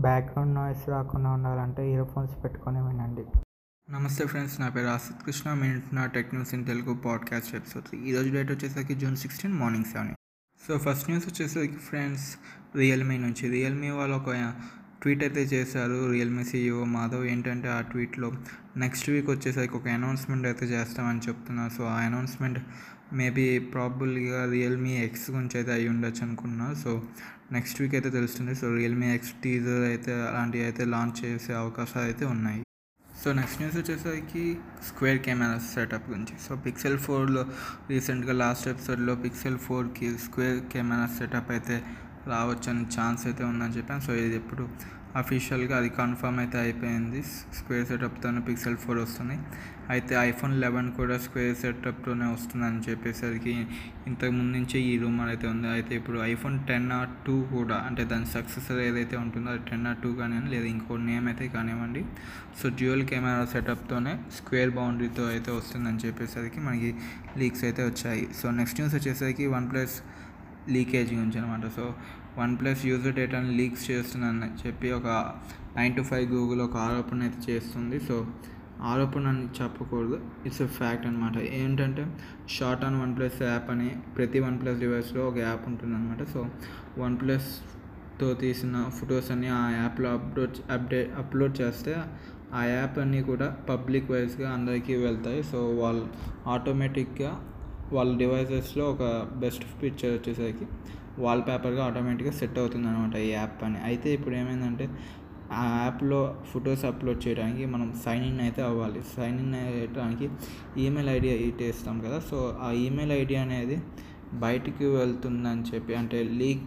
Background noise రాకుండా ఉండాలంటే ear phones పెట్టుకొని వినండి. నమస్తే ఫ్రెండ్స్ నా పేరు ఆసిత్ కృష్ణ మీరు నా tech news in Telugu podcast episode ఈరోజు డేట్ వచ్చేసరికి June sixteen morning seven. So first news వచ్చేసరికి ఫ్రెండ్స్ రియల్మీ నుంచి. రియల్మీ వాళ్ళు ఒక ట్వీట్ అయితే చేశారు. రియల్మీ సీఈఓ మాధవ్ ఏంటంటే ఆ ట్వీట్లో నెక్స్ట్ వీక్ వచ్చేసరికి ఒక అనౌన్స్మెంట్ అయితే చేస్తామని చెప్తున్నారు. సో ఆ అనౌన్స్మెంట్ మేబీ ప్రాబుల్గా రియల్మీ ఎక్స్ గురించి అయితే అయి ఉండొచ్చు అనుకున్నా. సో నెక్స్ట్ వీక్ అయితే తెలుస్తుంది. సో రియల్మీ ఎక్స్ టీజర్ అయితే అలాంటివి అయితే లాంచ్ చేసే అవకాశాలు అయితే ఉన్నాయి. సో నెక్స్ట్ న్యూస్ వచ్చేసరికి స్క్వేర్ కెమెరా సెటప్ గురించి. సో పిక్సెల్ ఫోర్లో రీసెంట్గా లాస్ట్ ఎపిసోడ్లో పిక్సెల్ ఫోర్కి స్క్వేర్ కెమెరా సెటప్ అయితే రావచ్చని ఛాన్స్ అయితే ఉందని చెప్పాను. సో ఇది ఎప్పుడు అఫీషియల్గా అది కన్ఫర్మ్ అయితే అయిపోయింది. స్క్వేర్ సెటప్తోనే పిక్సెల్ ఫోర్ వస్తుంది. అయితే ఐఫోన్ లెవెన్ కూడా స్క్వేర్ సెటప్తోనే వస్తుందని చెప్పేసరికి ఇంతకుముందు నుంచే ఈ రూమర్ అయితే ఉంది. అయితే ఇప్పుడు ఐఫోన్ టెన్ ఆర్ టూ కూడా అంటే దాని సక్సెసర్ ఏదైతే ఉంటుందో అది టెన్ ఆర్ టూ కానివ్వండి లేదా ఇంకో నేమ్ అయితే కానివ్వండి. సో డ్యూయల్ కెమెరా సెటప్తోనే స్క్వేర్ బౌండరీతో అయితే వస్తుందని చెప్పేసరికి మనకి లీక్స్ అయితే వచ్చాయి. సో నెక్స్ట్ న్యూస్ వచ్చేసరికి వన్ ప్లస్ లీకేజ్ గురించి అనమాట సో వన్ ప్లస్ యూజర్ డేటాని లీక్స్ చేస్తుందని చెప్పి ఒక నైన్ టు ఫైవ్ గూగుల్ ఒక ఆరోపణ అయితే చేస్తుంది. సో ఆరోపణ అని చెప్పకూడదు. ఇట్స్ ఎ ఫ్యాక్ట్ అనమాట ఏంటంటే short on OnePlus app అని ప్రతి వన్ ప్లస్ డివైస్లో ఒక యాప్ ఉంటుందన్నమాట. సో వన్ ప్లస్తో తీసిన ఫొటోస్ అన్ని ఆ యాప్లో అప్లోడ్ అప్డేట్ అప్లోడ్ చేస్తే ఆ యాప్ అన్నీ కూడా పబ్లిక్ వైజ్గా అందరికీ వెళ్తాయి. సో వాళ్ళు ఆటోమేటిక్గా వాళ్ళ డివైసెస్లో ఒక బెస్ట్ పిక్చర్ వచ్చేసరికి వాల్ పేపర్గా ఆటోమేటిక్గా సెట్ అవుతుంది అనమాట ఈ యాప్ అని. అయితే ఇప్పుడు ఏమైందంటే ఆ యాప్లో ఫొటోస్ అప్లోడ్ చేయడానికి మనం సైన్ ఇన్ అయితే అవ్వాలి. సైన్ ఇన్ అయ్యడానికి ఈమెయిల్ ఐడి ఇస్తాం కదా. సో ఆ ఈమెయిల్ ఐడి అనేది బయటికి వెళ్తుందని చెప్పి అంటే లీక్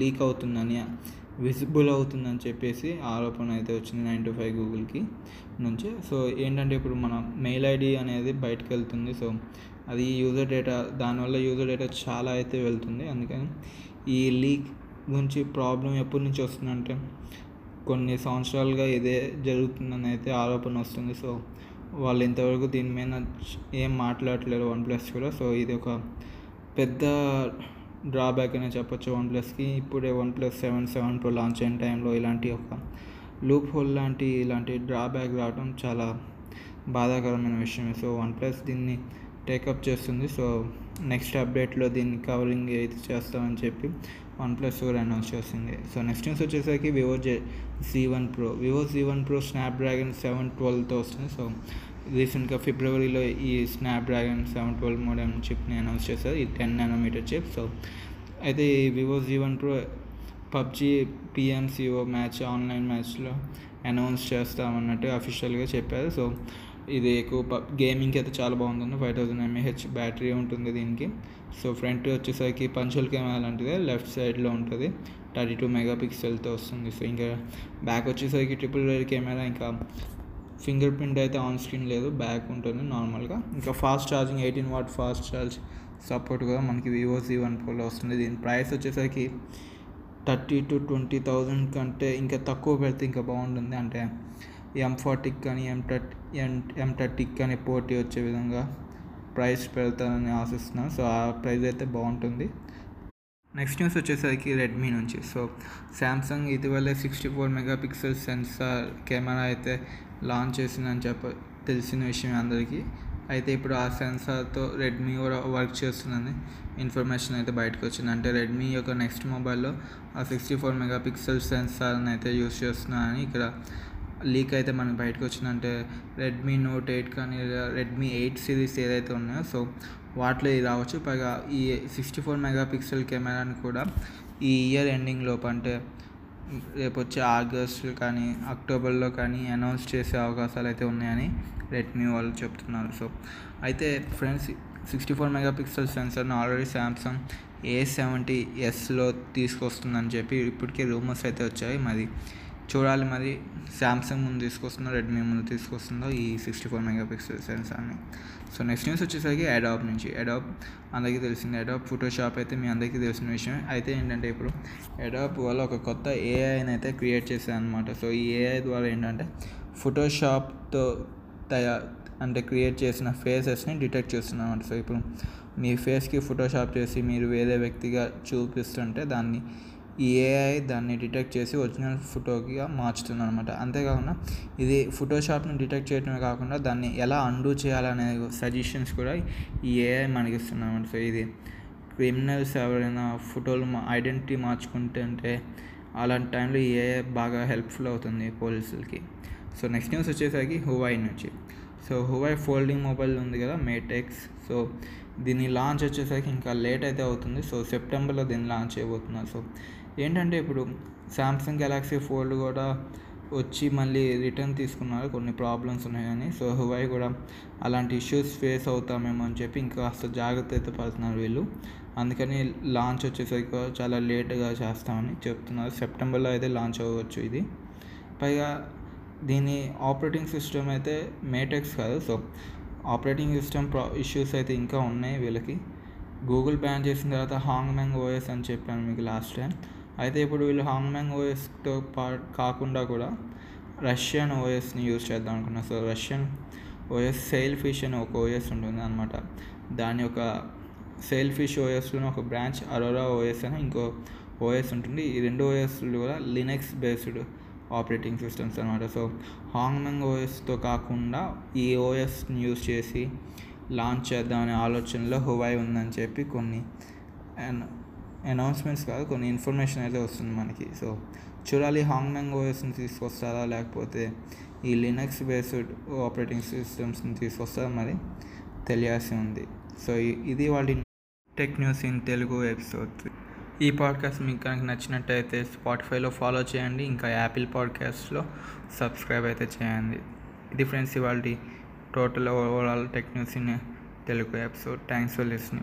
లీక్ అవుతుందని విజిబుల్ అవుతుందని చెప్పేసి ఆరోపణ అయితే వచ్చింది నైన్ టు ఫైవ్ గూగుల్కి నుంచి. సో ఏంటంటే ఇప్పుడు మన మెయిల్ ఐడి అనేది బయటకు వెళ్తుంది. సో అది యూజర్ డేటా దానివల్ల యూజర్ డేటా చాలా అయితే వెళ్తుంది. అందుకని ఈ లీక్ గురించి ప్రాబ్లం ఎప్పటి నుంచి వస్తుందంటే కొన్ని సంవత్సరాలుగా ఇదే జరుగుతుందని అయితే ఆరోపణ వస్తుంది. సో వాళ్ళు ఇంతవరకు దీని మీద ఏం మాట్లాడలేరు వన్ ప్లస్ కూడా. సో ఇది ఒక పెద్ద డ్రాబ్యాక్ అనే చెప్పొచ్చు వన్ ప్లస్కి ఇప్పుడే OnePlus seven seven pro launch అయిన టైంలో ఇలాంటి ఒక లూప్ హోల్ లాంటి ఇలాంటి డ్రాబ్యాక్ రావడం చాలా బాధాకరమైన విషయమే. సో వన్ ప్లస్ దీన్ని టేకప్ చేస్తుంది. సో నెక్స్ట్ అప్డేట్లో దీన్ని కవరింగ్ అయితే చేస్తామని చెప్పి వన్ ప్లస్ కూడా అనౌన్స్ చేస్తుంది. సో నెక్స్ట్ న్యూస్ వచ్చేసరికి Vivo J Z one pro Vivo Z one pro Snapdragon seven ట్వెల్వ్తో వస్తుంది. సో రీసెంట్గా ఫిబ్రవరిలో ఈ స్నాప్డ్రాగన్ సెవెన్ ట్వెల్వ్ మోడల్ చిప్ని అనౌన్స్ చేశారు. ఈ టెన్ నానోమీటర్ చిప్ సో అయితే ఈ Vivo Z one pro PUBG PMCO match online మ్యాచ్లో అనౌన్స్ చేస్తామన్నట్టు అఫీషియల్గా చెప్పారు. సో ఇది ఎక్కువ గేమింగ్కి అయితే చాలా బాగుందండి ఫైవ్ థౌజండ్ ఎంఏహెచ్ బ్యాటరీ ఉంటుంది దీనికి. సో ఫ్రంట్ వచ్చేసరికి పంచుల్ కెమెరా లాంటిది. లెఫ్ట్ సైడ్లో ఉంటుంది. థర్టీ టూ మెగా పిక్సెల్తో వస్తుంది. సో ఇంకా బ్యాక్ వచ్చేసరికి ట్రిపుల్ రేర్ కెమెరా ఇంకా ఫింగర్ ప్రింట్ అయితే ఆన్ స్క్రీన్ లేదు. బ్యాక్ ఉంటుంది నార్మల్గా ఇంకా fast charging eighteen watt fast charge support కూడా మనకి వివో సి వన్ ప్రోలో వస్తుంది. దీని ప్రైస్ వచ్చేసరికి థర్టీ టు ట్వంటీ థౌజండ్ కంటే ఇంకా తక్కువ పెడితే ఇంకా బాగుంటుంది. అంటే ఎం ఫార్టీకి కానీ ఎం థర్టీ ఎం ఎం థర్టీకి కానీ పోటీ వచ్చే విధంగా ప్రైస్ పెడతానని ఆశిస్తున్నాను సో ఆ ప్రైస్ అయితే బాగుంటుంది. నెక్స్ట్ న్యూస్ వచ్చేసరికి రెడ్మీ నుంచి. సో శాంసంగ్ ఇటీవలే sixty four megapixel sensor camera అయితే లాంచ్ చేసిందని చెప్ప తెలిసిన విషయం అందరికీ. అయితే ఇప్పుడు ఆ సెన్సార్తో రెడ్మీ కూడా వర్క్ చేస్తుందని ఇన్ఫర్మేషన్ అయితే బయటకు వచ్చింది. అంటే రెడ్మీ యొక్క నెక్స్ట్ మొబైల్లో ఆ సిక్స్టీ ఫోర్ మెగాపిక్సెల్ సెన్సార్ని అయితే యూస్ చేస్తున్నారని ఇక్కడ లీక్ అయితే మనకి బయటకు వచ్చిందంటే రెడ్మీ నోట్ ఎయిట్ కానీ రెడ్మీ ఎయిట్ సిరీస్ ఏదైతే ఉన్నాయో సో వాటిలో ఇది రావచ్చు. పైగా ఈ సిక్స్టీ ఫోర్ మెగా పిక్సెల్ కెమెరాని కూడా ఈ ఇయర్ ఎండింగ్ లోపు అంటే రేపు వచ్చే ఆగస్ట్ కానీ అక్టోబర్లో కానీ అనౌన్స్ చేసే అవకాశాలు అయితే ఉన్నాయని రెడ్మీ వాళ్ళు చెప్తున్నారు. సో అయితే friends sixty four megapixel సెన్సర్ను ఆల్రెడీ శాంసంగ్ ఏ సెవెంటీ ఎస్లో తీసుకొస్తుందని చెప్పి ఇప్పటికే రూమర్స్ అయితే వచ్చాయి. మరి చూడాలి మరి. శాంసంగ్ ముందు తీసుకొస్తుందో రెడ్మీ ముందు తీసుకొస్తుందో ఈ సిక్స్టీ ఫోర్ మెగా మెగాపిక్సెల్ సెన్సార్ని సో నెక్స్ట్ న్యూస్ వచ్చేసరికి అడాప్ నుంచి. అడాప్ అందరికీ తెలిసింది. అడాప్ ఫోటోషాప్ అయితే మీ అందరికీ తెలిసిన విషయం అయితే ఏంటంటే ఇప్పుడు అడాప్ వల్ల ఒక కొత్త ఏఐని అయితే క్రియేట్ చేశారు అనమాట సో ఈ ఏఐ ద్వారా ఏంటంటే ఫోటోషాప్తో తయా అంటే క్రియేట్ చేసిన ఫేసెస్ని డిటెక్ట్ చేస్తుంది అనమాట సో ఇప్పుడు మీ ఫేస్కి ఫోటోషాప్ చేసి మీరు వేరే వ్యక్తిగా చూపిస్తుంటే దాన్ని ఈ ఏఐ దాన్ని డిటెక్ట్ చేసి ఒరిజినల్ ఫోటోగా మార్చుతుంది అనమాట అంతేకాకుండా ఇది ఫోటోషాప్ని డిటెక్ట్ చేయడమే కాకుండా దాన్ని ఎలా అండూ చేయాలనే సజెషన్స్ కూడా ఈ ఏఐ మనకి ఇస్తుంది అనమాట సో ఇది క్రిమినల్స్ ఎవరైనా ఫోటోలు ఐడెంటిటీ మార్చుకుంటుంటే అలాంటి టైంలో ఈ ఏఐ బాగా హెల్ప్ఫుల్ అవుతుంది పోలీసులకి. సో నెక్స్ట్ న్యూస్ వచ్చేసరికి హువాయి నుంచి. సో హువాయి ఫోల్డింగ్ మొబైల్ ఉంది కదా మేటెక్స్ సో దీని లాంచ్ వచ్చేసరికి ఇంకా లేట్ అయితే అవుతుంది. సో సెప్టెంబర్లో దీన్ని లాంచ్ చేయబోతున్నారు. సో ఏంటంటే ఇప్పుడు శాంసంగ్ గెలాక్సీ ఫోల్డ్ కూడా వచ్చి మళ్ళీ రిటర్న్ తీసుకున్నారు. కొన్ని ప్రాబ్లమ్స్ ఉన్నాయని సో హువై కూడా అలాంటి ఇష్యూస్ ఫేస్ అవుతామేమో అని చెప్పి ఇంకా కాస్త జాగ్రత్త అయితే పడుతున్నారు వీళ్ళు. అందుకని లాంచ్ వచ్చేసరికి చాలా లేట్గా చేస్తామని చెప్తున్నారు. సెప్టెంబర్లో అయితే లాంచ్ అవ్వచ్చు ఇది. పైగా దీని ఆపరేటింగ్ సిస్టమ్ అయితే మేటెక్స్ కాదు. సో ఆపరేటింగ్ సిస్టమ్ ప్రా ఇష్యూస్ అయితే ఇంకా ఉన్నాయి వీళ్ళకి. గూగుల్ బ్యాన్ చేసిన తర్వాత హాంగ్ మ్యాంగ్ ఓఎస్ అని చెప్పాను మీకు లాస్ట్ టైం అయితే ఇప్పుడు వీళ్ళు హాంగ్ మ్యాంగ్ ఓఎస్తో పా కాకుండా కూడా రష్యన్ ఓఎస్ని యూజ్ చేద్దాం అనుకున్నా. So Russian OS Sailfish అని ఒక ఓఎస్ ఉంటుంది అనమాట దాని యొక్క సెయిల్ ఫిష్ ఓఎస్లో ఒక బ్రాంచ్ అరోరా ఓఎస్ అని ఇంకో ఓఎస్ ఉంటుంది. ఈ రెండు ఓఎస్లు కూడా లినక్స్ బేస్డ్ ఆపరేటింగ్ సిస్టమ్స్ అనమాట సో హాంగ్ మ్యాంగ్ ఓఎస్తో కాకుండా ఈ ఓఎస్ని యూజ్ చేసి లాంచ్ చేద్దామనే ఆలోచనలో హువై ఉందని చెప్పి కొన్ని అండ్ అనౌన్స్మెంట్స్ కాదు కొన్ని ఇన్ఫర్మేషన్ అయితే వస్తుంది మనకి. సో చూడాలి హాంగ్ మ్యాంగ్ ఓఎస్ని తీసుకొస్తారా లేకపోతే ఈ లినక్స్ బేస్డ్ ఆపరేటింగ్ సిస్టమ్స్ని తీసుకొస్తారా మరి తెలియాల్సి ఉంది. సో ఇది వాళ్ళ tech news in Telugu episode ఈ పాడ్కాస్ట్ మీకు కనుక నచ్చినట్టయితే స్పాటిఫైలో ఫాలో చేయండి ఇంకా యాపిల్ పాడ్కాస్ట్లో సబ్స్క్రైబ్ అయితే చేయండి. ఇది ఫ్రెండ్స్ ఇవాళ total overall tech news in Telugu episode thanks for listening